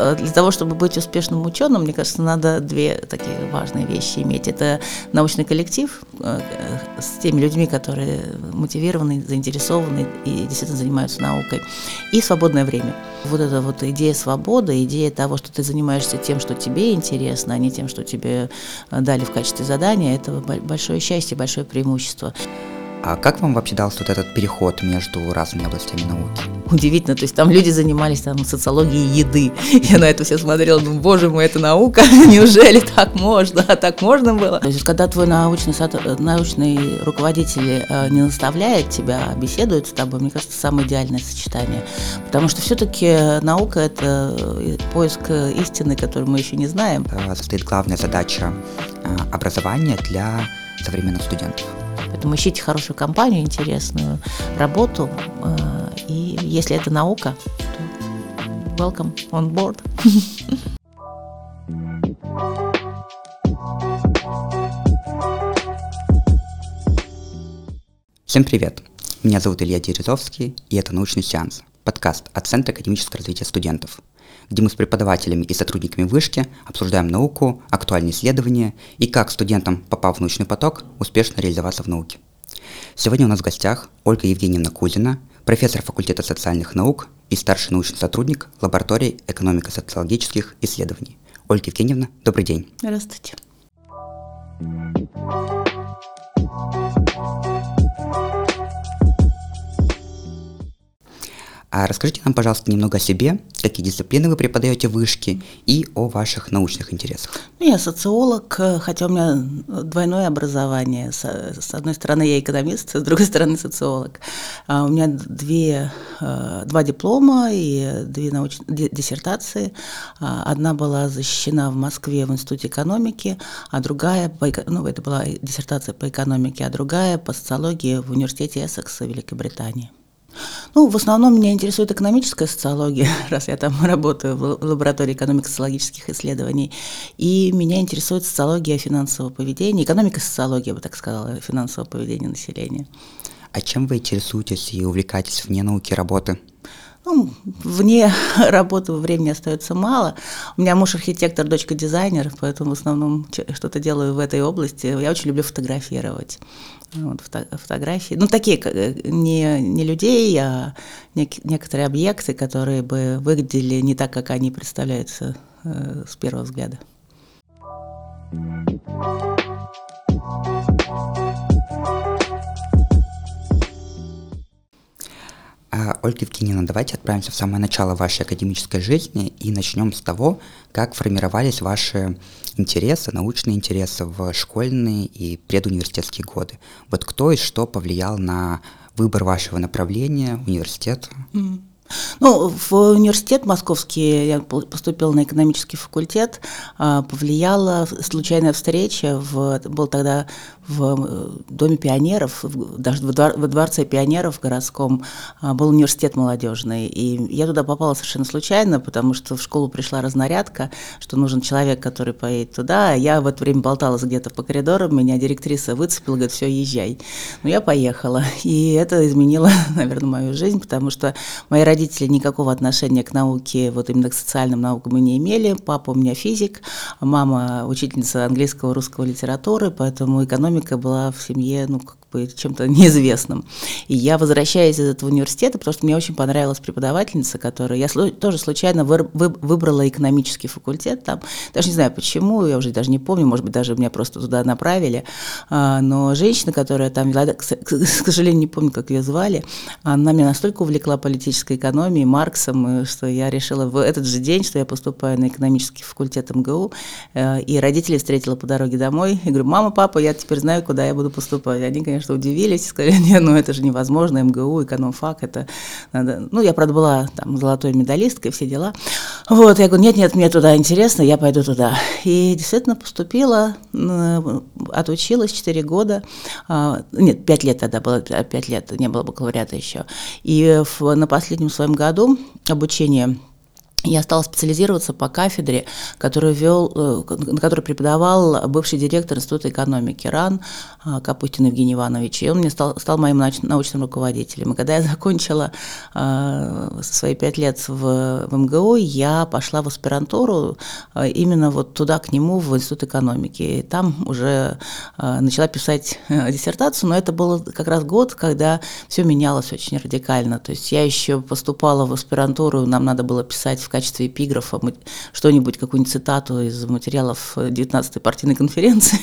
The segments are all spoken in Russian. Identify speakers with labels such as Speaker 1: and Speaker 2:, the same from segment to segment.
Speaker 1: Э, для того, чтобы быть успешным ученым, мне кажется, надо две такие важные вещи иметь. Это научный коллектив э, с теми людьми, которые мотивированы, заинтересованы и действительно занимаются наукой, и свободное время. Вот эта вот идея свободы, идея того, что ты занимаешься тем, что тебе интересно, а не тем, что тебе э, дали в качестве задания, это большое счастье, большое преимущество.
Speaker 2: А как вам вообще дался вот этот переход между разными областями науки?
Speaker 1: Удивительно, то есть там люди занимались там социологией еды. Я на это все смотрела, думаю, боже мой, это наука, неужели так можно, а так можно было? То есть когда твой научный, научный руководитель э, не наставляет тебя, а беседует с тобой, мне кажется, самое идеальное сочетание. Потому что все-таки наука – это э, поиск истины, которую мы еще не знаем.
Speaker 2: Стоит главная задача э, образования для современных студентов.
Speaker 1: Поэтому ищите хорошую компанию, интересную работу. Э, и если это наука, то welcome on board.
Speaker 2: Всем привет! Меня зовут Илья Дерезовский, и это «Научный сеанс» – подкаст от Центра академического развития студентов – где мы с преподавателями и сотрудниками вышки обсуждаем науку, актуальные исследования и как студентам, попав в научный поток, успешно реализоваться в науке. Сегодня у нас в гостях Ольга Евгеньевна Кузина, профессор факультета социальных наук и старший научный сотрудник лаборатории экономико-социологических исследований. Ольга Евгеньевна, добрый день.
Speaker 1: Здравствуйте.
Speaker 2: А расскажите нам, пожалуйста, немного о себе, какие дисциплины вы преподаете в вышке и о ваших научных интересах.
Speaker 1: Ну, я социолог, хотя у меня двойное образование. С, с одной стороны, я экономист, с другой стороны, социолог. А у меня две, э, два диплома и две научные диссертации. А, одна была защищена в Москве в Институте экономики, а другая, ну, это была диссертация по экономике, а другая по социологии в Университете Эссекса Великобритании. Ну, в основном меня интересует экономическая социология, раз я там работаю в лаборатории экономико-социологических исследований. И меня интересует социология финансового поведения, экономика-социология, я бы так сказала, финансового поведения населения.
Speaker 2: А чем вы интересуетесь и увлекаетесь вне науки работы?
Speaker 1: Ну, вне работы времени остается мало. У меня муж архитектор, дочка дизайнер, поэтому в основном что-то делаю в этой области. Я очень люблю фотографировать. Вот, фото, фотографии, ну такие не, не людей, а нек, некоторые объекты, которые бы выглядели не так, как они представляются э, с первого взгляда.
Speaker 2: А, Ольга Евгеньевна, давайте отправимся в самое начало вашей академической жизни и начнем с того, как формировались ваши интересы, научные интересы в школьные и предуниверситетские годы. Вот кто и что повлиял на выбор вашего направления, университета?
Speaker 1: Mm. Ну, в университет московский я поступила на экономический факультет, а, повлияла случайная встреча, в, был тогда в э, Доме пионеров, даже во Дворце пионеров городском, а, был университет молодежный. И я туда попала совершенно случайно, потому что в школу пришла разнарядка, что нужен человек, который поедет туда. Я в это время болталась где-то по коридорам, меня директриса выцепила, говорит, все, езжай. Ну, я поехала. И это изменило, наверное, мою жизнь, потому что мои родители никакого отношения к науке, вот именно к социальным наукам мы не имели. Папа у меня физик, мама учительница английского, русского литературы, поэтому экономика была в семье, ну, бы чем-то неизвестным. И я возвращаюсь из этого университета, потому что мне очень понравилась преподавательница, которая... Я тоже случайно вы, вы, выбрала экономический факультет там. Даже не знаю почему, я уже даже не помню, может быть, даже меня просто туда направили. А, но женщина, которая там вела, к, к сожалению, не помню, как ее звали, она меня настолько увлекла политической экономией, Марксом, что я решила в этот же день, что я поступаю на экономический факультет МГУ, э, и родители встретила по дороге домой. И говорю, мама, папа, я теперь знаю, куда я буду поступать. Они, конечно, конечно, удивились, сказали, нет, ну это же невозможно, МГУ, экономфак, это надо... Ну, я, правда, была там золотой медалисткой, все дела. Вот, я говорю, нет-нет, мне туда интересно, я пойду туда. И действительно поступила, отучилась 4 года, а, нет, 5 лет тогда было, 5 лет, не было бакалавриата еще. И в, на последнем своем году обучения я стала специализироваться по кафедре, которую вел, э, на которой преподавал бывший директор Института экономики РАН а, Капустин Евгений Иванович, и он мне стал, стал моим научным руководителем. И когда я закончила э, свои пять лет в, в МГУ, я пошла в аспирантуру э, именно вот туда, к нему, в Институт экономики. И там уже начала писать э, диссертацию, но это был как раз год, когда все менялось очень радикально. То есть я еще поступала в аспирантуру, нам надо было писать в качестве эпиграфа что-нибудь, какую-нибудь цитату из материалов 19-й партийной конференции,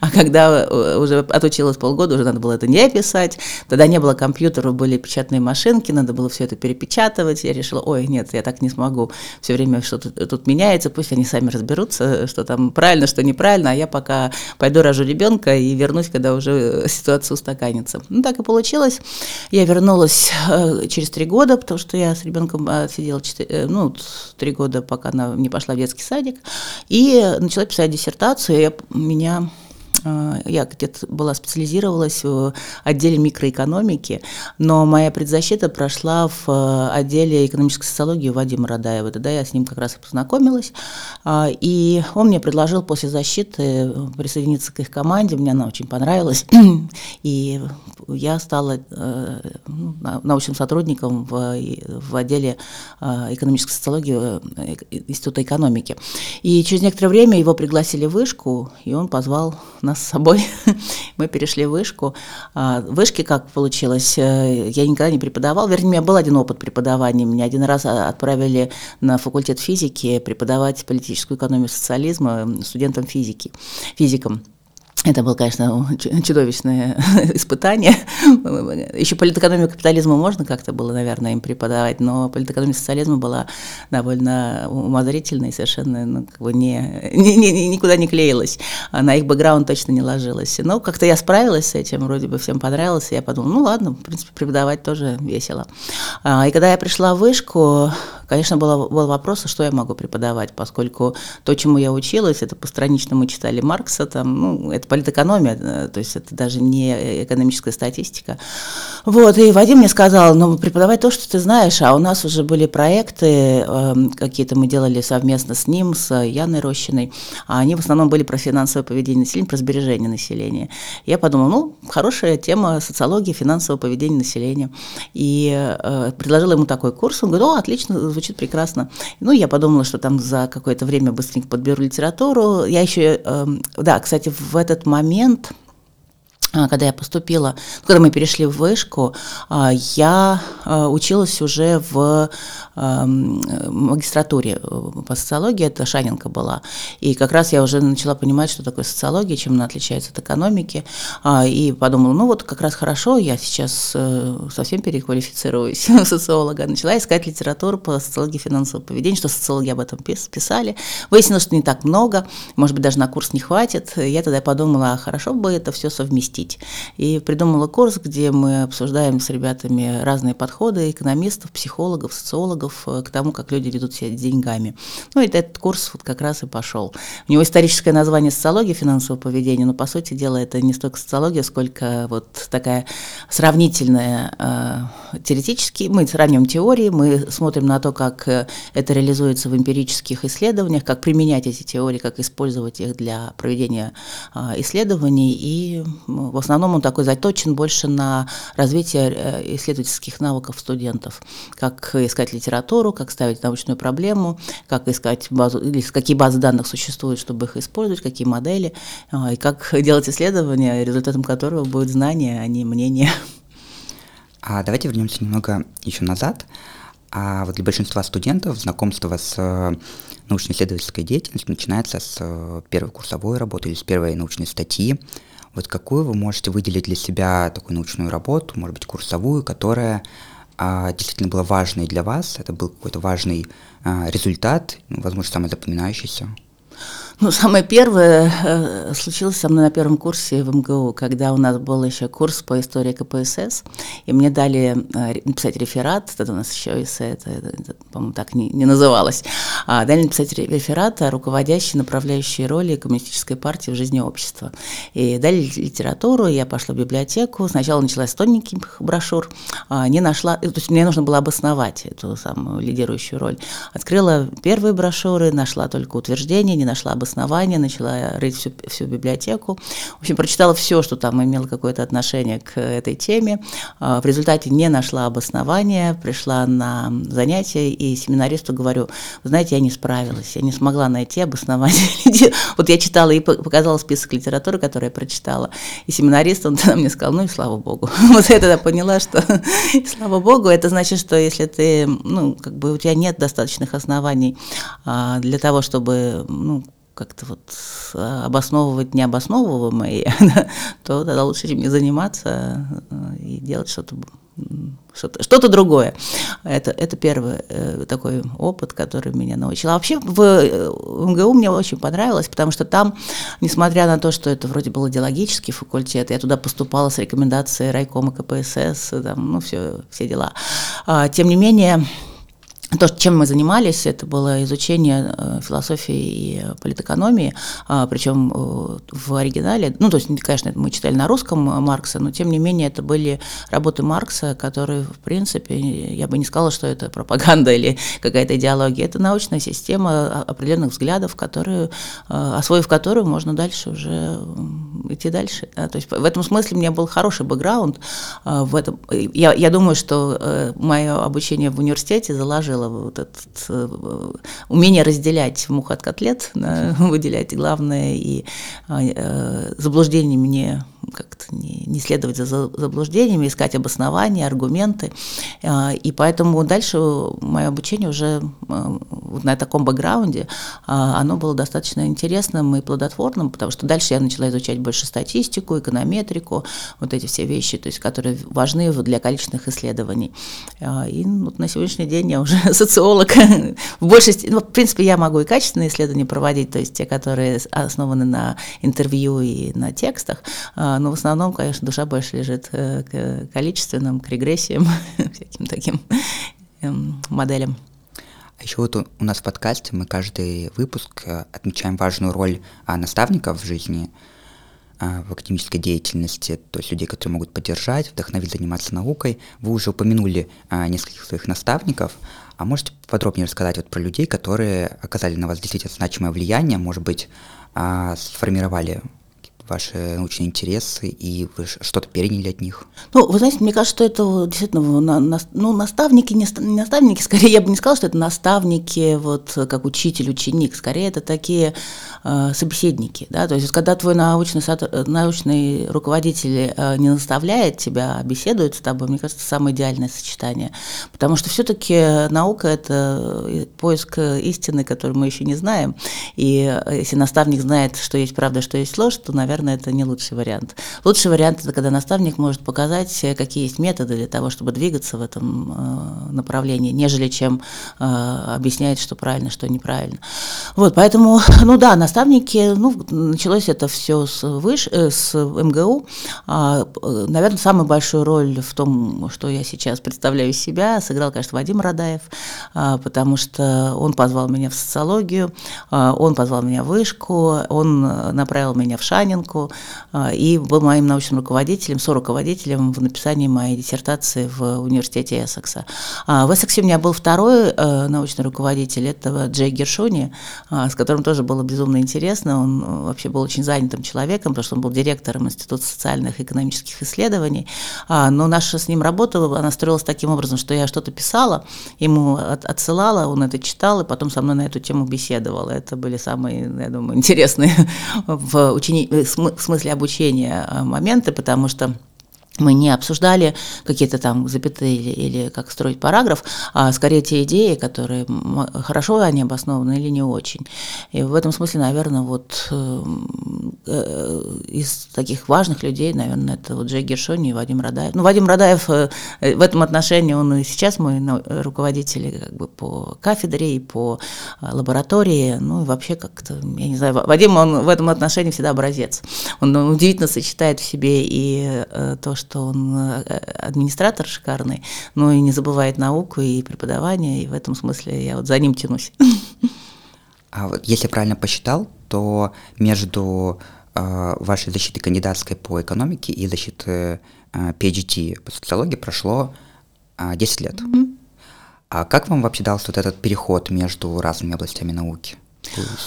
Speaker 1: а когда э, уже отучилась полгода, уже надо было это не писать, тогда не было компьютеров, были печатные машинки, надо было все это перепечатывать, я решила, ой, нет, я так не смогу, все время что-то тут меняется, пусть они сами разберутся, что там правильно, что неправильно, а я пока пойду рожу ребенка и вернусь, когда уже ситуация устаканится. Ну, так и получилось. Я вернулась э, через три года, потому что я с ребенком сидела 4, ну, три года, пока она не пошла в детский садик, и начала писать диссертацию, и меня Э, я где-то была специализировалась в отделе микроэкономики, но моя предзащита прошла в э, отделе экономической социологии Вадима Радаева. Тогда я с ним как раз и познакомилась. А, и он мне предложил после защиты присоединиться к их команде. Мне она очень понравилась. И я стала э, ну, научным сотрудником в, в отделе экономической социологии Института экономики. И через некоторое время его пригласили в вышку, и он позвал нас с собой. Мы перешли в вышку. А, вышки как получилось? Э, я никогда не преподавал. Вернее, у меня был один опыт преподавания. Меня один раз отправили на факультет физики преподавать политическую экономию социализма студентам физики, физикам. Это было, конечно, чудовищное испытание. Еще политэкономию капитализма можно как-то было, наверное, им преподавать, но политэкономия социализма была довольно умозрительной совершенно ну, как бы не, не, не, никуда не клеилась. На их бэкграунд точно не ложилась. Но как-то я справилась с этим, вроде бы всем понравилось, и я подумала, ну ладно, в принципе, преподавать тоже весело. А, и когда я пришла в вышку, конечно, был, был вопрос, а что я могу преподавать, поскольку то, чему я училась, это постранично мы читали Маркса, там, ну, это политэкономия, э, то есть это даже не экономическая статистика. Вот, и Вадим мне сказал, ну, преподавать то, что ты знаешь, а у нас уже были проекты, э, какие-то мы делали совместно с ним, с Яной Рощиной, а они в основном были про финансовое поведение населения, про сбережение населения. Я подумала, ну, хорошая тема социологии финансового поведения населения. И э, предложила ему такой курс, он говорит, о, отлично, звучит прекрасно. Ну, я подумала, что там за какое-то время быстренько подберу литературу. Я еще, э, да, кстати, в этот момент когда я поступила, когда мы перешли в вышку, а, я а, училась уже в магистратуре э, по социологии, это Шаненко была. И как раз я уже начала понимать, что такое социология, чем она отличается от экономики. И подумала, ну вот как раз хорошо, я сейчас э, совсем переквалифицируюсь в социолога. Начала искать литературу по социологии финансового поведения, что социологи об этом писали. Выяснилось, что не так много, может быть, даже на курс не хватит. Я тогда подумала, хорошо бы это все совместить запустить. И придумала курс, где мы обсуждаем с ребятами разные подходы экономистов, психологов, социологов э, к тому, как люди ведут себя деньгами. Ну и этот курс вот как раз и пошел. У него историческое название «Социология финансового поведения», но по сути дела это не столько социология, сколько вот такая сравнительная э, теоретически. Мы сравниваем теории, мы смотрим на то, как э, это реализуется в эмпирических исследованиях, как применять эти теории, как использовать их для проведения э, исследований и в основном он такой заточен больше на развитие э, исследовательских навыков студентов, как искать литературу, как ставить научную проблему, как искать базу, или какие базы данных существуют, чтобы их использовать, какие модели, э, и как делать исследования, результатом которого будет знание, а не мнение.
Speaker 2: А давайте вернемся немного еще назад. А вот для большинства студентов знакомство с э, научно-исследовательской деятельностью начинается с первой курсовой работы или с первой научной статьи. Вот какую вы можете выделить для себя такую научную работу, может быть, курсовую, которая а, действительно была важной для вас, это был какой-то важный а, результат, возможно, самый запоминающийся?
Speaker 1: Ну, самое первое э, случилось со мной на первом курсе в МГУ, когда у нас был еще курс по истории КПСС, и мне дали э, написать реферат, тогда у нас еще эссе, это, это, это по-моему, так не, не называлось, а, дали написать реферат о руководящей, направляющей роли коммунистической партии в жизни общества. И дали литературу, я пошла в библиотеку, сначала начала с брошюр, а, не нашла, то есть мне нужно было обосновать эту самую лидирующую роль. Открыла первые брошюры, нашла только утверждения, не нашла обоснования, основания, начала рыть всю, всю библиотеку. В общем, прочитала все, что там имело какое-то отношение к этой теме. А, в результате не нашла обоснования, пришла на занятия и семинаристу говорю, знаете, я не справилась, я не смогла найти обоснование. Вот я читала и показала список литературы, которую я прочитала, и семинарист, он мне сказал, ну и слава богу. Вот я тогда поняла, что слава богу, это значит, что если ты, ну, как бы у тебя нет достаточных оснований а, для того, чтобы, ну, как-то вот а, обосновывать необосновываемое, то тогда лучше этим не заниматься э, и делать что-то что-то, что-то другое. Это, это первый э, такой опыт, который меня научил. А вообще в, э, в МГУ мне очень понравилось, потому что там, несмотря на то, что это вроде был идеологический факультет, я туда поступала с рекомендацией райкома КПСС, там, ну, все, все дела. А, тем не менее, то, чем мы занимались, это было изучение э, философии и политэкономии, а, причем э, в оригинале, ну, то есть, конечно, мы читали на русском Маркса, но, тем не менее, это были работы Маркса, которые, в принципе, я бы не сказала, что это пропаганда или какая-то идеология, это научная система определенных взглядов, которые, э, освоив которую, можно дальше уже идти дальше. Да? То есть, в этом смысле у меня был хороший бэкграунд. В этом. Я, я думаю, что мое обучение в университете заложило развила вот это э, умение разделять мух от котлет, да, выделять главное, и э, заблуждение мне как-то не, не следовать за заблуждениями, искать обоснования, аргументы. А, и поэтому дальше мое обучение уже вот на таком бэкграунде, а, оно было достаточно интересным и плодотворным, потому что дальше я начала изучать больше статистику, эконометрику, вот эти все вещи, то есть, которые важны для количественных исследований. И вот на сегодняшний день я уже социолог. В большей ну, в принципе, я могу и качественные исследования проводить, то есть те, которые основаны на интервью и на текстах, но в основном, конечно, душа больше лежит э, к количественным, к регрессиям, всяким таким эм, моделям.
Speaker 2: А еще вот у нас в подкасте мы каждый выпуск э, отмечаем важную роль а, наставников в жизни, а, в академической деятельности, то есть людей, которые могут поддержать, вдохновить заниматься наукой. Вы уже упомянули а, нескольких своих наставников, а можете подробнее рассказать вот про людей, которые оказали на вас действительно значимое влияние, может быть, сформировали ваши научные интересы, и вы что-то переняли от них?
Speaker 1: Ну, вы знаете, мне кажется, что это действительно ну, наставники, не, наставники, скорее я бы не сказала, что это наставники, вот как учитель, ученик, скорее это такие э, собеседники, да, то есть когда твой научный, научный руководитель э, не наставляет тебя, а беседует с тобой, мне кажется, самое идеальное сочетание, потому что все-таки наука – это э, поиск истины, которую мы еще не знаем, и э, если наставник знает, что есть правда, что есть ложь, то, наверное, наверное, это не лучший вариант. Лучший вариант это когда наставник может показать, э, какие есть методы для того, чтобы двигаться в этом э, направлении, нежели чем э, объяснять, что правильно, что неправильно. Вот, поэтому, ну да, наставники, ну, началось это все с, выш, с МГУ. А, наверное, самую большую роль в том, что я сейчас представляю себя, сыграл, конечно, Вадим Радаев, а, потому что он позвал меня в социологию, а, он позвал меня в вышку, он направил меня в Шанин, Лукьяненко а, и был моим научным руководителем, соруководителем в написании моей диссертации в университете Эссекса. А, в Эссексе у меня был второй э, научный руководитель, это Джей Гершуни, а, с которым тоже было безумно интересно. Он э, вообще был очень занятым человеком, потому что он был директором Института социальных и экономических исследований. Но наша с ним работа, она строилась таким образом, что я что-то писала, ему отсылала, он это читал, и потом со мной на эту тему беседовал. Это были самые, я думаю, интересные в учени в смысле обучения э, моменты, потому что мы не обсуждали какие-то там запятые или, или как строить параграф, а скорее те идеи, которые хорошо они обоснованы или не очень. И в этом смысле, наверное, вот э, э, из таких важных людей, наверное, это вот Джей Гершони и Вадим Радаев. Ну, Вадим Радаев э, в этом отношении, он и сейчас мой руководитель как бы по кафедре и по лаборатории, ну и вообще как-то, я не знаю, Вадим, он в этом отношении всегда образец. Он удивительно сочетает в себе и то, что он э, администратор шикарный, но и не забывает науку и преподавание, и в этом смысле я вот за ним тянусь.
Speaker 2: А вот если правильно посчитал, то между э, вашей защитой кандидатской по экономике и защитой э, PhD по социологии прошло э, 10 лет. Mm-hmm. А как вам вообще дался вот этот переход между разными областями науки?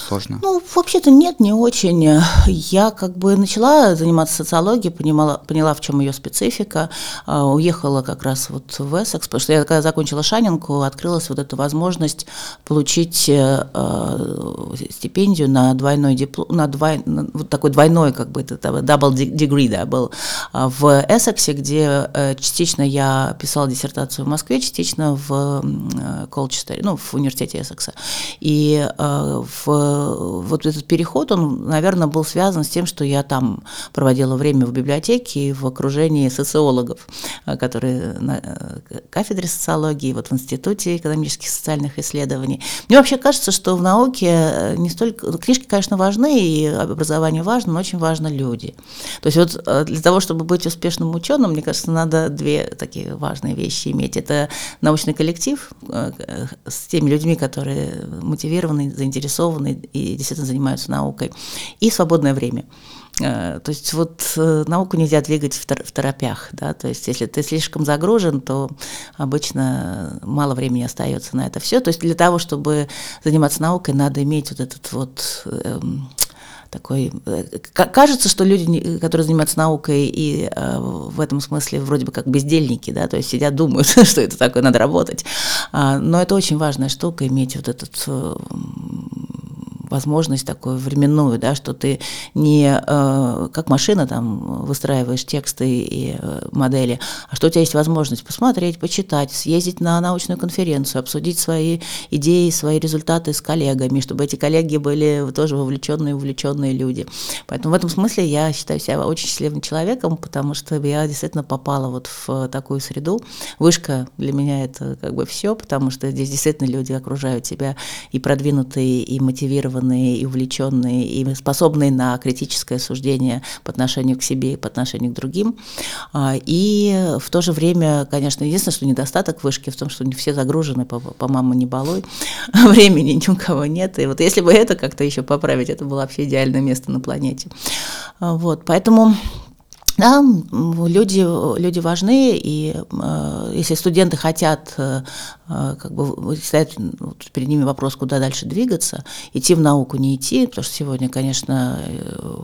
Speaker 2: Сложно?
Speaker 1: Ну, вообще-то нет, не очень. Я как бы начала заниматься социологией, понимала, поняла, в чем ее специфика, а, уехала как раз вот в Эссекс, потому что я когда закончила Шанинку, открылась вот эта возможность получить э, э, стипендию на двойной диплом, на, двой, на вот такой двойной, как бы это double degree, да, был а, в Эссексе, где э, частично я писала диссертацию в Москве, частично в Колчестере, ну, в университете Эссекса. И в, вот этот переход, он, наверное, был связан с тем, что я там проводила время в библиотеке и в окружении социологов, э, которые на э, кафедре социологии, вот в Институте экономических и социальных исследований. Мне вообще кажется, что в науке э, не столько... Ну, книжки, конечно, важны, и образование важно, но очень важно люди. То есть вот для того, чтобы быть успешным ученым, мне кажется, надо две такие важные вещи иметь. Это научный коллектив с теми людьми, которые мотивированы, заинтересованы заинтересованы и действительно занимаются наукой, и свободное время. Э, то есть вот э, науку нельзя двигать в, тор- в торопях, да, то есть если ты слишком загружен, то обычно мало времени остается на это все. То есть для того, чтобы заниматься наукой, надо иметь вот этот вот эм, такой... Э, кажется, что люди, которые занимаются наукой и э, в этом смысле вроде бы как бездельники, да, то есть сидят, думают, что это такое, надо работать. А, но это очень важная штука, иметь вот этот э, возможность такую временную, да, что ты не э, как машина там выстраиваешь тексты и э, модели, а что у тебя есть возможность посмотреть, почитать, съездить на научную конференцию, обсудить свои идеи, свои результаты с коллегами, чтобы эти коллеги были тоже вовлеченные, увлеченные люди. Поэтому в этом смысле я считаю себя очень счастливым человеком, потому что я действительно попала вот в такую среду. Вышка для меня это как бы все, потому что здесь действительно люди окружают тебя и продвинутые, и мотивированные мотивированные и увлеченные, и способные на критическое суждение по отношению к себе и по отношению к другим. А, и в то же время, конечно, единственное, что недостаток вышки в том, что все загружены по, по мама не балуй, времени ни у кого нет. И вот если бы это как-то еще поправить, это было вообще идеальное место на планете. А, вот, поэтому да, люди, люди важны, и э, если студенты хотят, э как бы стоит вот, перед ними вопрос, куда дальше двигаться, идти в науку, не идти, потому что сегодня, конечно, э,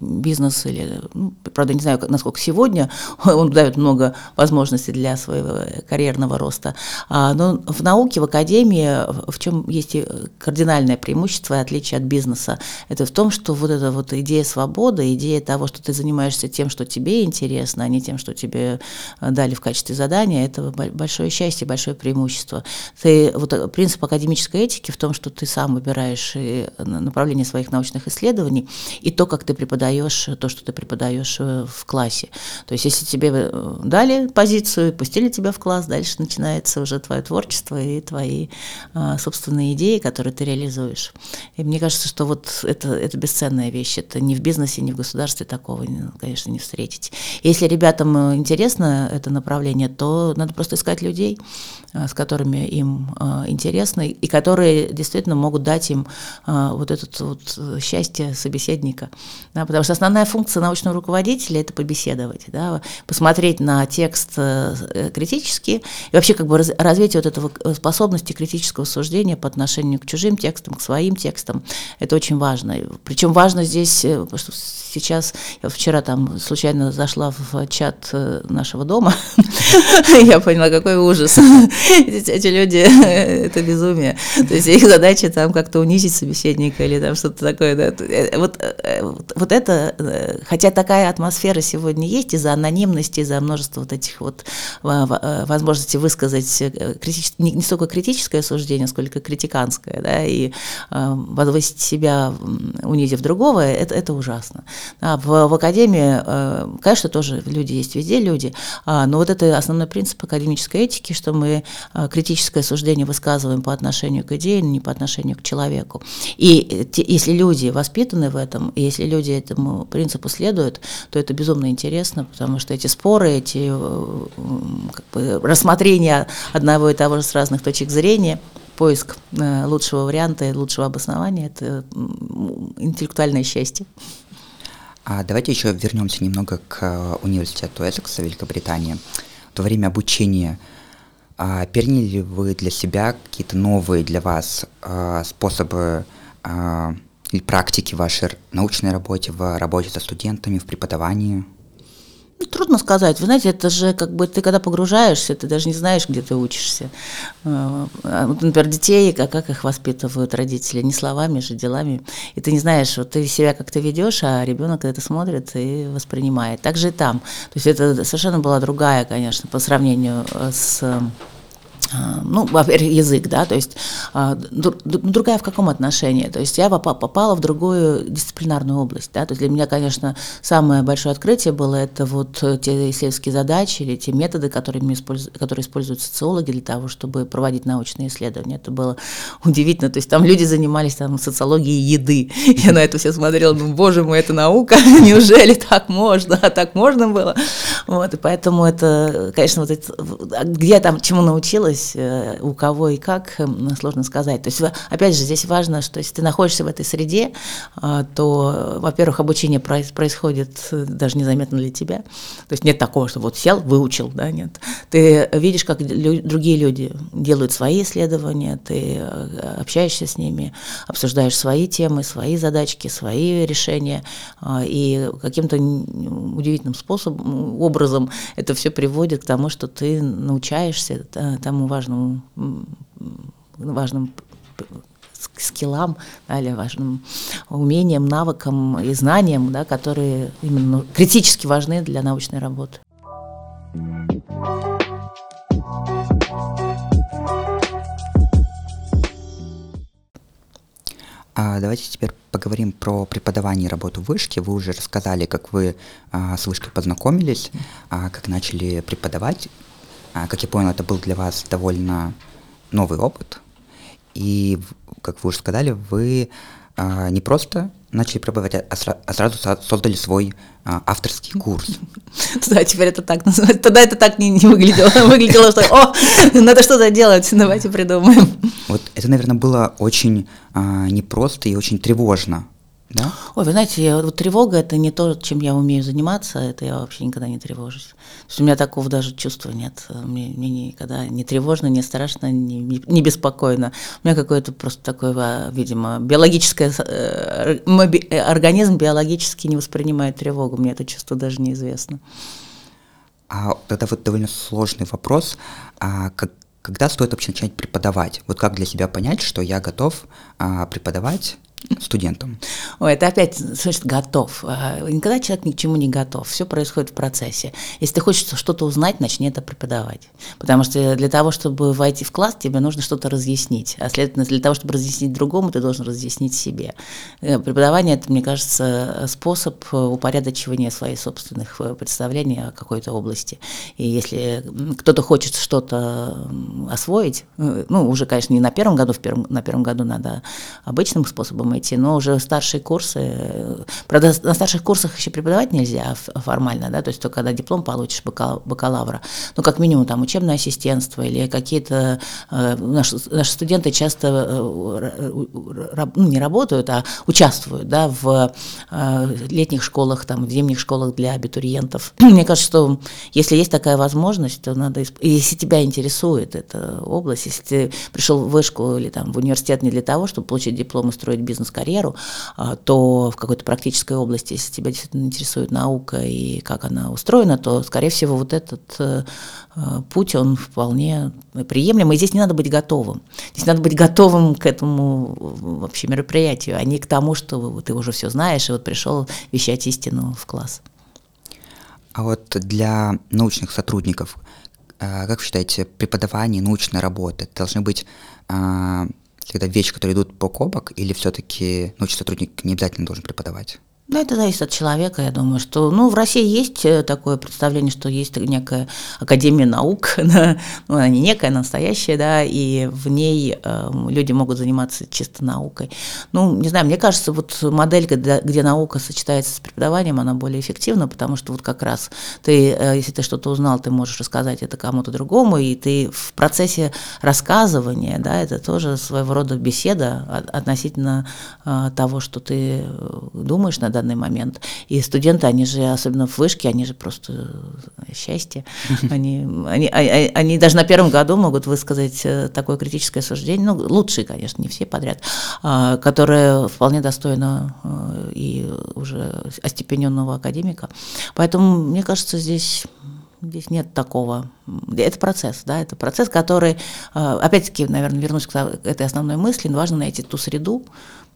Speaker 1: бизнес или, ну, правда, не знаю, насколько сегодня, он дает много возможностей для своего карьерного роста, а, но в науке, в академии, в чем есть кардинальное преимущество и отличие от бизнеса, это в том, что вот эта вот идея свободы, идея того, что ты занимаешься тем, что тебе интересно, а не тем, что тебе дали в качестве задания, это большое счастье, большое преимущество. Ты, вот принцип академической этики в том, что ты сам выбираешь направление своих научных исследований и то, как ты преподаешь преподаешь то, что ты преподаешь э, в классе. То есть, если тебе э, дали позицию, пустили тебя в класс, дальше начинается уже твое творчество и твои а, собственные идеи, которые ты реализуешь. И мне кажется, что вот это, это бесценная вещь. Это ни в бизнесе, ни в государстве такого, конечно, не встретить. Если ребятам э, интересно это направление, то надо просто искать людей, с которыми им интересно, и которые действительно могут дать им вот это вот счастье собеседника. Да, потому что основная функция научного руководителя – это побеседовать, да, посмотреть на текст э, критически и вообще как бы развить вот эту способности критического суждения по отношению к чужим текстам, к своим текстам. Это очень важно. Причем важно здесь, э, что сейчас, я вчера там случайно зашла в чат э, нашего дома, я поняла, какой ужас. Эти люди – это безумие. То есть их задача там как-то унизить собеседника или там что-то такое. Вот, вот это э, хотя такая атмосфера сегодня есть из-за анонимности, из-за множества вот этих вот возможностей высказать не, не столько критическое суждение, сколько критиканское, да, и возвысить себя, унизив другого, это, это ужасно. Да, в, в академии, конечно, тоже люди есть, везде люди, а, но вот это основной принцип академической этики, что мы критическое суждение высказываем по отношению к идее, не по отношению к человеку. И те, если люди воспитаны в этом, и если люди этому принципу следуют, то это безумно интересно, потому что эти споры, эти э, как бы, рассмотрения одного и того же с разных точек зрения, поиск э, лучшего варианта и лучшего обоснования – это интеллектуальное счастье.
Speaker 2: А давайте еще вернемся немного к э, университету Эссекса, Великобритании. Во время обучения а переняли ли вы для себя какие-то новые для вас а, способы а, или практики в вашей научной работе, в работе со студентами, в преподавании?
Speaker 1: Ну, трудно сказать. Вы знаете, это же как бы ты когда погружаешься, ты даже не знаешь, где ты учишься. А, например, детей, как, как их воспитывают родители, не словами же, делами. И ты не знаешь, вот ты себя как-то ведешь, а ребенок это смотрит и воспринимает. Так же и там. То есть это совершенно была другая, конечно, по сравнению с а, ну, во-первых, язык, да, то есть а, другая в каком отношении? То есть я попала в другую дисциплинарную область, да, то есть для меня, конечно, самое большое открытие было это вот те исследовательские задачи или те методы, которыми используют, которые используют социологи для того, чтобы проводить научные исследования. Это было удивительно, то есть там люди занимались там социологией еды. Я на это все смотрела, ну, боже мой, это наука, неужели так можно, а так можно было? Вот, и поэтому это, конечно, вот это, где я там чему научилась, здесь э, у кого и как, эм, сложно сказать. То есть, опять же, здесь важно, что если ты находишься в этой среде, а, то, во-первых, обучение происходит э, даже незаметно для тебя. То есть нет такого, что вот сел, выучил, да, нет. Ты видишь, как другие люди делают свои исследования, ты э, общаешься с ними, обсуждаешь свои темы, свои задачки, свои решения, и каким-то удивительным способом, образом это все приводит к тому, что ты научаешься тому важным, важным скиллам да, или важным умениям, навыкам и знаниям, да, которые именно критически важны для научной работы.
Speaker 2: А давайте теперь поговорим про преподавание и работу в вышке. Вы уже рассказали, как вы а, с вышкой познакомились, а, как начали преподавать. А, как я понял, это был для вас довольно новый опыт. И, как вы уже сказали, вы а, не просто начали преподавать, а, а сразу создали свой авторский курс.
Speaker 1: Да, теперь это так называется. Тогда это так не, не выглядело. Выглядело, что «О, надо что-то делать, давайте придумаем».
Speaker 2: Вот это, наверное, было очень непросто и очень тревожно да?
Speaker 1: Ой, вы знаете, вот тревога это не то, чем я умею заниматься, это я вообще никогда не тревожусь. То есть у меня такого даже чувства нет. Мне, мне никогда не тревожно, не страшно, не, не, не беспокойно. У меня какое-то просто такое, а, видимо, биологическое э, э, организм биологически не воспринимает тревогу. Мне это чувство даже неизвестно.
Speaker 2: А тогда вот довольно сложный вопрос. А как, когда стоит вообще начать преподавать? Вот как для себя понять, что я готов а, преподавать студентам?
Speaker 1: Ой, это опять, значит, готов. А, никогда человек ни к чему не готов. Все происходит в процессе. Если ты хочешь что-то узнать, начни это преподавать. Потому что для того, чтобы войти в класс, тебе нужно что-то разъяснить. А следовательно, для того, чтобы разъяснить другому, ты должен разъяснить себе. Э, преподавание – это, мне кажется, способ упорядочивания своих собственных э, представлений о какой-то области. И если кто-то хочет что-то освоить, э, ну, уже, конечно, не на первом году, в первом, на первом году надо обычным способом идти, но уже старшие курсы, правда, на старших курсах еще преподавать нельзя формально, да, то есть только когда диплом получишь бакалавра, ну, как минимум там учебное ассистентство или какие-то, э, наши, наши студенты часто э, ну, не работают, а участвуют, да, в э, летних школах, там, в зимних школах для абитуриентов. Мне кажется, что если есть такая возможность, то надо, если тебя интересует эта область, если ты пришел в вышку или там в университет не для того, чтобы получить диплом и строить бизнес, бизнес-карьеру, а, то в какой-то практической области, если тебя действительно интересует наука и как она устроена, то, скорее всего, вот этот э, э, путь, он вполне приемлем. И здесь не надо быть готовым. Здесь надо быть готовым к этому вообще мероприятию, а не к тому, что ты уже все знаешь, и вот пришел вещать истину в класс.
Speaker 2: А вот для научных сотрудников, э, как вы считаете, преподавание, научная работа должны быть всегда вещи, которые идут по кобок, или все-таки научный сотрудник не обязательно должен преподавать?
Speaker 1: Ну, это зависит от человека, я думаю, что, ну, в России есть э, такое представление, что есть некая академия наук, да, ну, она не некая, настоящая, да, и в ней э, люди могут заниматься чисто наукой. Ну, не знаю, мне кажется, вот модель, где, где наука сочетается с преподаванием, она более эффективна, потому что вот как раз ты, э, если ты что-то узнал, ты можешь рассказать это кому-то другому, и ты в процессе рассказывания, да, это тоже своего рода беседа относительно э, того, что ты э, думаешь на данный момент. И студенты, они же, особенно в вышке, они же просто счастье. Они, они, они, они даже на первом году могут высказать э, такое критическое суждение, ну, лучшие, конечно, не все подряд, а, которое вполне достойно э, и уже остепененного академика. Поэтому, мне кажется, здесь Здесь нет такого. Это процесс, да, это процесс, который, э, опять-таки, наверное, вернусь к этой основной мысли, важно найти ту среду,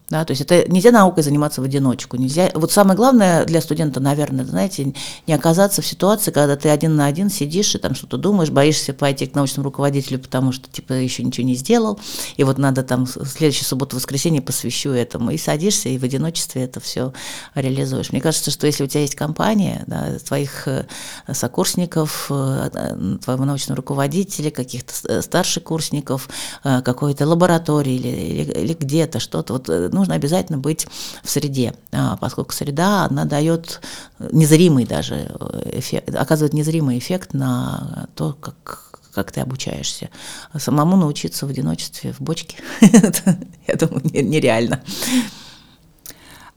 Speaker 1: да, то есть это нельзя наукой заниматься в одиночку. Нельзя, вот самое главное для студента, наверное, знаете, не оказаться в ситуации, когда ты один на один сидишь и там что-то думаешь, боишься пойти к научному руководителю, потому что типа еще ничего не сделал, и вот надо там следующую субботу-воскресенье посвящу этому, и садишься, и в одиночестве это все реализуешь. Мне кажется, что если у тебя есть компания, да, твоих э, сокурсников, э, э, твоего научного руководителя, каких-то старших курсников, какой-то лаборатории или, или, или где-то что-то, вот нужно обязательно быть в среде, а, поскольку среда, она дает незримый даже эффект, оказывает незримый эффект на то, как как ты обучаешься. Самому научиться в одиночестве в бочке, я думаю, нереально.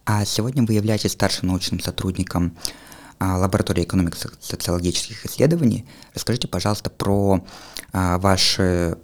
Speaker 2: А сегодня вы являетесь старшим научным сотрудником а, лаборатории экономико-социологических исследований. Расскажите, пожалуйста, про а, ваши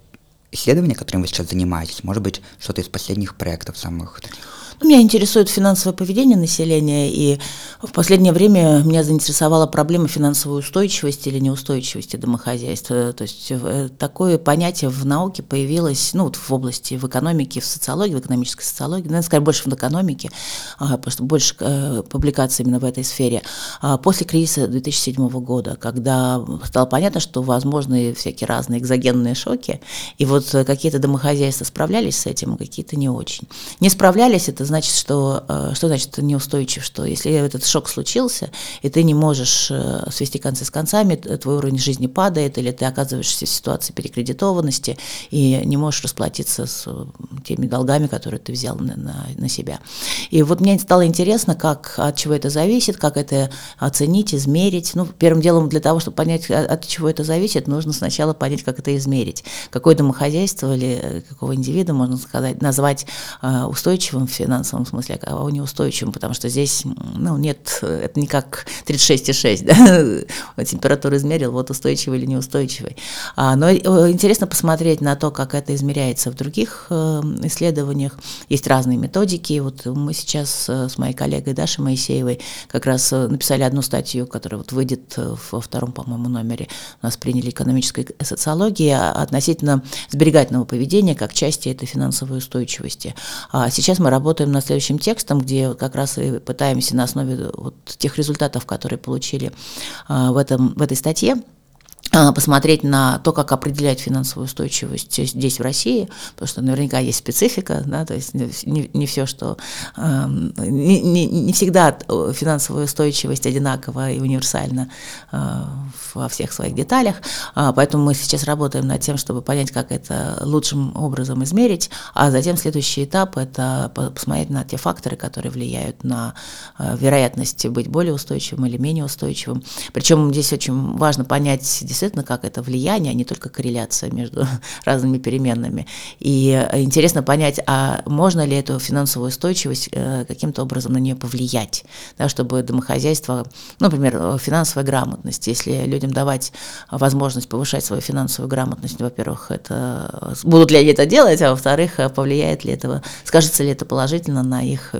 Speaker 2: исследования, которым вы сейчас занимаетесь? Может быть, что-то из последних проектов самых таких
Speaker 1: меня интересует финансовое поведение населения, и в последнее время меня заинтересовала проблема финансовой устойчивости или неустойчивости домохозяйства. То есть э, такое понятие в науке появилось ну, вот в области, в экономике, в социологии, в экономической социологии, наверное, сказать, больше в экономике, а, что больше э, публикаций именно в этой сфере. А после кризиса 2007 года, когда стало понятно, что возможны всякие разные экзогенные шоки, и вот какие-то домохозяйства справлялись с этим, а какие-то не очень. Не справлялись, это значит, что, э, что значит неустойчив, что если этот шок случился, и ты не можешь э, свести концы с концами, твой уровень жизни падает, или ты оказываешься в ситуации перекредитованности и не можешь расплатиться с э, теми долгами, которые ты взял на, на, на себя. И вот мне стало интересно, как, от чего это зависит, как это оценить, измерить. Ну, первым делом для того, чтобы понять, от чего это зависит, нужно сначала понять, как это измерить. Какое домохозяйство или какого индивида, можно сказать, назвать устойчивым финансовым финансовом смысле, а неустойчивым, потому что здесь, ну, нет, это не как 36,6, да, температуру измерил, вот устойчивый или неустойчивый. А, но э, интересно посмотреть на то, как это измеряется в других э, исследованиях. Есть разные методики. Вот мы сейчас э, с моей коллегой Дашей Моисеевой как раз написали одну статью, которая вот выйдет во втором, по-моему, номере. У нас приняли экономическая социология относительно сберегательного поведения как части этой финансовой устойчивости. А сейчас мы работаем работаем над следующим текстом, где как раз и пытаемся на основе вот тех результатов, которые получили а, в, этом, в этой статье, посмотреть на то, как определять финансовую устойчивость здесь, в России, потому что наверняка есть специфика, да, то есть не, не все, что... Э, не, не, не всегда финансовая устойчивость одинакова и универсальна э, во всех своих деталях, э, поэтому мы сейчас работаем над тем, чтобы понять, как это лучшим образом измерить, а затем следующий этап – это посмотреть на те факторы, которые влияют на э, вероятность быть более устойчивым или менее устойчивым. Причем здесь очень важно понять, действительно, как это влияние, а не только корреляция между разными переменными. И интересно понять, а можно ли эту финансовую устойчивость каким-то образом на нее повлиять, да, чтобы домохозяйство, например, финансовая грамотность, если людям давать возможность повышать свою финансовую грамотность, во-первых, это будут ли они это делать, а во-вторых, повлияет ли это, скажется ли это положительно на их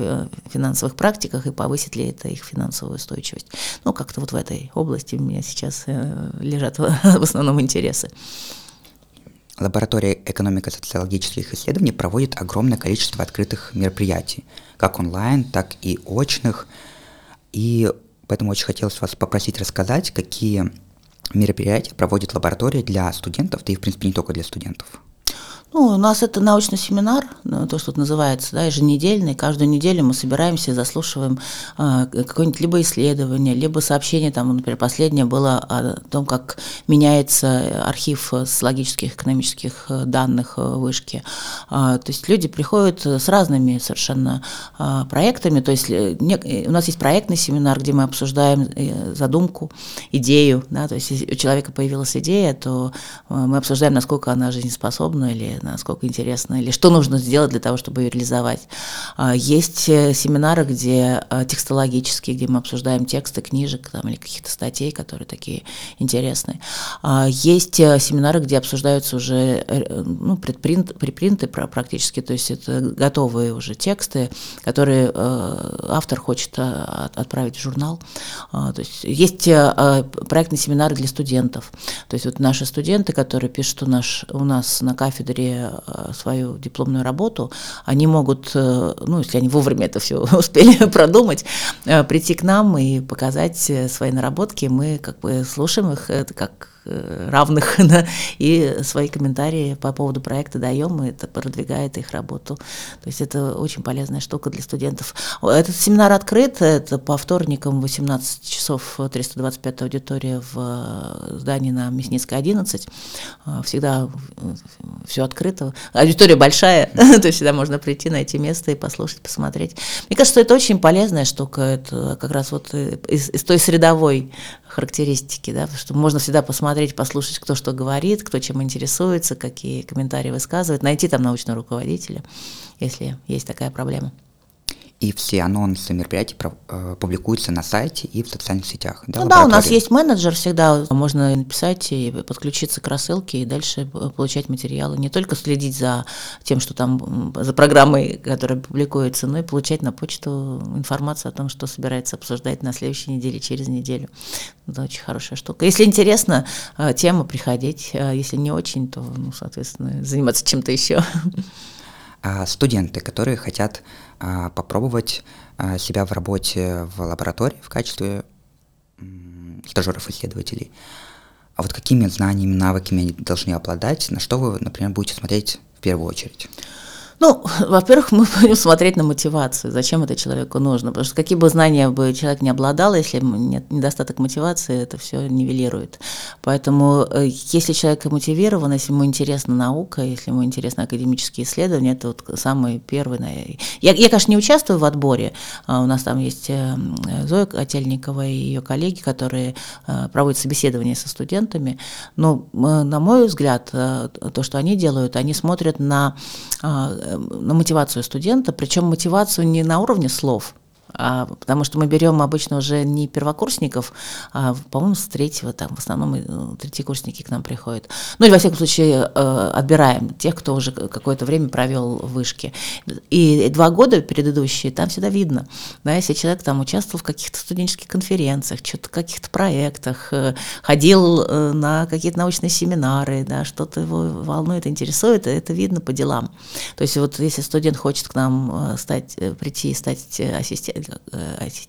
Speaker 1: финансовых практиках и повысит ли это их финансовую устойчивость. Ну, как-то вот в этой области у меня сейчас э, в основном интересы.
Speaker 2: Лаборатория экономико-социологических исследований проводит огромное количество открытых мероприятий, как онлайн, так и очных. И поэтому очень хотелось вас попросить рассказать, какие мероприятия проводит лаборатория для студентов, да и, в принципе, не только для студентов.
Speaker 1: Ну, у нас это научный семинар, ну, то, что называется, да, еженедельный. Каждую неделю мы собираемся и заслушиваем э, какое-нибудь либо исследование, либо сообщение, там, например, последнее было о том, как меняется архив социологических, экономических э, данных э, вышки. А, то есть люди приходят с разными совершенно а, проектами. То есть у нас есть проектный семинар, где мы обсуждаем задумку, идею. Да, то есть если у человека появилась идея, то мы обсуждаем, насколько она жизнеспособна или насколько интересно, или что нужно сделать для того, чтобы ее реализовать. А, есть э, семинары, где э, текстологические, где мы обсуждаем тексты книжек там, или каких-то статей, которые такие интересные. А, есть э, семинары, где обсуждаются уже ну, предпринт, припринты практически, то есть это готовые уже тексты, которые автор хочет отправить в журнал. А, то есть есть проектные семинары для студентов. То есть вот наши студенты, которые пишут у, наш, у нас на кафедре Э, свою дипломную работу, они могут, э, ну, если они вовремя это все успели продумать, э, прийти к нам и показать свои наработки. Мы как бы слушаем их, это как равных, да, и свои комментарии по поводу проекта даем, и это продвигает их работу. То есть это очень полезная штука для студентов. Этот семинар открыт, это по вторникам 18 часов 325 аудитория в э, здании на Мясницкой 11. Э, всегда все открыто. Аудитория большая, то есть всегда можно прийти, найти место и послушать, посмотреть. Мне кажется, что это очень полезная штука, это как раз вот из, из той средовой характеристики, да, что можно всегда посмотреть, послушать, кто что говорит, кто чем интересуется, какие комментарии высказывает, найти там научного руководителя, если есть такая проблема
Speaker 2: и все анонсы мероприятий э, публикуются на сайте и в социальных сетях.
Speaker 1: Да, ну да, у нас есть менеджер всегда, можно написать и подключиться к рассылке и дальше получать материалы. Не только следить за тем, что там, за программой, которая публикуется, но и получать на почту информацию о том, что собирается обсуждать на следующей неделе, через неделю. Это очень хорошая штука. Если интересно э, тема, приходить. Э, если не очень, то, ну, соответственно, заниматься чем-то еще.
Speaker 2: А студенты, которые хотят а, попробовать а, себя в работе в лаборатории в качестве стажеров-исследователей. А вот какими знаниями, навыками они должны обладать, на что вы, например, будете смотреть в первую очередь?
Speaker 1: Ну, во-первых, мы будем смотреть на мотивацию, зачем это человеку нужно, потому что какие бы знания бы человек не обладал, если нет недостаток мотивации, это все нивелирует. Поэтому, э, если человек мотивирован, если ему интересна наука, если ему интересны академические исследования, это вот самый первый. Я, я конечно, не участвую в отборе, а у нас там есть э, Зоя Котельникова и ее коллеги, которые э, проводят собеседования со студентами, но, на мой взгляд, то, что они делают, они смотрят на на мотивацию студента, причем мотивацию не на уровне слов, а, потому что мы берем обычно уже не первокурсников, а, по-моему, с третьего, там в основном э, третьекурсники к нам приходят. Ну или, во всяком случае, э, отбираем тех, кто уже какое-то время провел в вышке. И два года предыдущие, там всегда видно, да, если человек там участвовал в каких-то студенческих конференциях, что-то в каких-то проектах, э, ходил э, на какие-то научные семинары, да, что-то его волнует, интересует, это видно по делам. То есть вот если студент хочет к нам э, стать, э, прийти и стать ассистентом,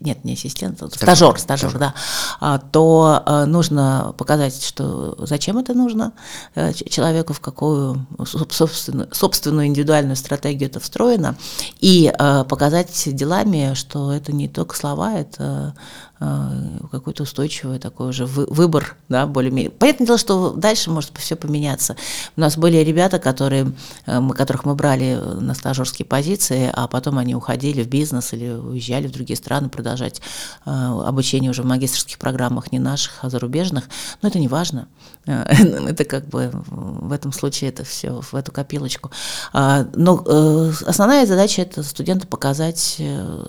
Speaker 1: нет, не ассистент, стажер, стажер, стажер, да, а, то э, нужно показать, что зачем это нужно э, человеку, в какую собственную, собственную индивидуальную стратегию это встроено, и показать делами, что это не только слова, это какой-то устойчивый такой уже выбор, да, более-менее. Понятное дело, что дальше может все поменяться. У нас были ребята, которые, которых мы брали на стажерские позиции, а потом они уходили в бизнес или уезжали в другие страны продолжать обучение уже в магистрских программах, не наших, а зарубежных. Но это не важно. Это как бы в этом случае это все в эту копилочку. А, но э, основная задача это студенту показать, э,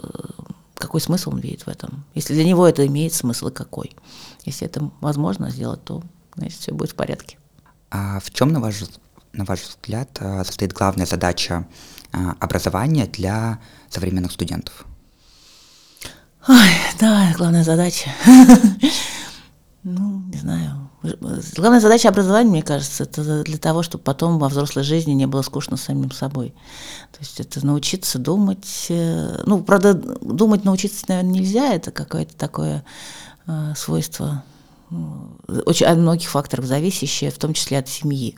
Speaker 1: какой смысл он видит в этом. Если для него это имеет смысл и какой. Если это возможно сделать, то значит, все будет в порядке.
Speaker 2: А в чем, на ваш, на ваш взгляд, э, состоит главная задача образования для современных студентов?
Speaker 1: Ой, да, главная задача. Ну, не знаю. Главная задача образования, мне кажется, это для того, чтобы потом во взрослой жизни не было скучно самим собой. То есть это научиться думать. Э, ну, правда, думать научиться, наверное, нельзя, это какое-то такое э, свойство очень от многих факторов зависящее, в том числе от семьи.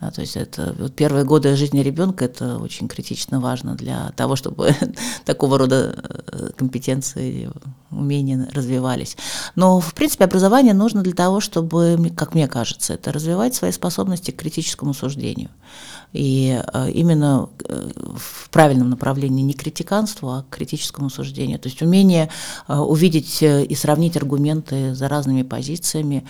Speaker 1: Да, то есть это вот первые годы жизни ребенка это очень критично важно для того, чтобы такого рода э, компетенции, умения развивались. Но, в принципе, образование нужно для того, чтобы, как мне кажется, это развивать свои способности к критическому суждению. И э, именно э, в правильном направлении не к критиканству, а к критическому суждению. То есть умение увидеть и сравнить аргументы за разными позициями,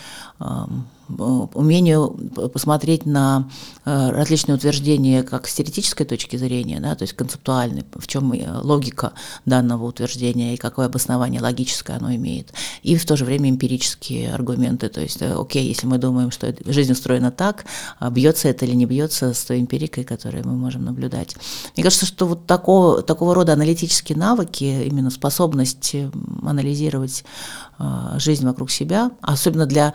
Speaker 1: Э, умению посмотреть на э, различные утверждения как с теоретической точки зрения, да, то есть концептуальной, в чем э, логика данного утверждения и какое обоснование логическое оно имеет, и в то же время эмпирические аргументы, то есть, окей, если мы думаем, что жизнь устроена так, а бьется это или не бьется с той эмпирикой, которую мы можем наблюдать. Мне кажется, что вот такого, такого рода аналитические навыки, именно способность анализировать жизнь вокруг себя, особенно для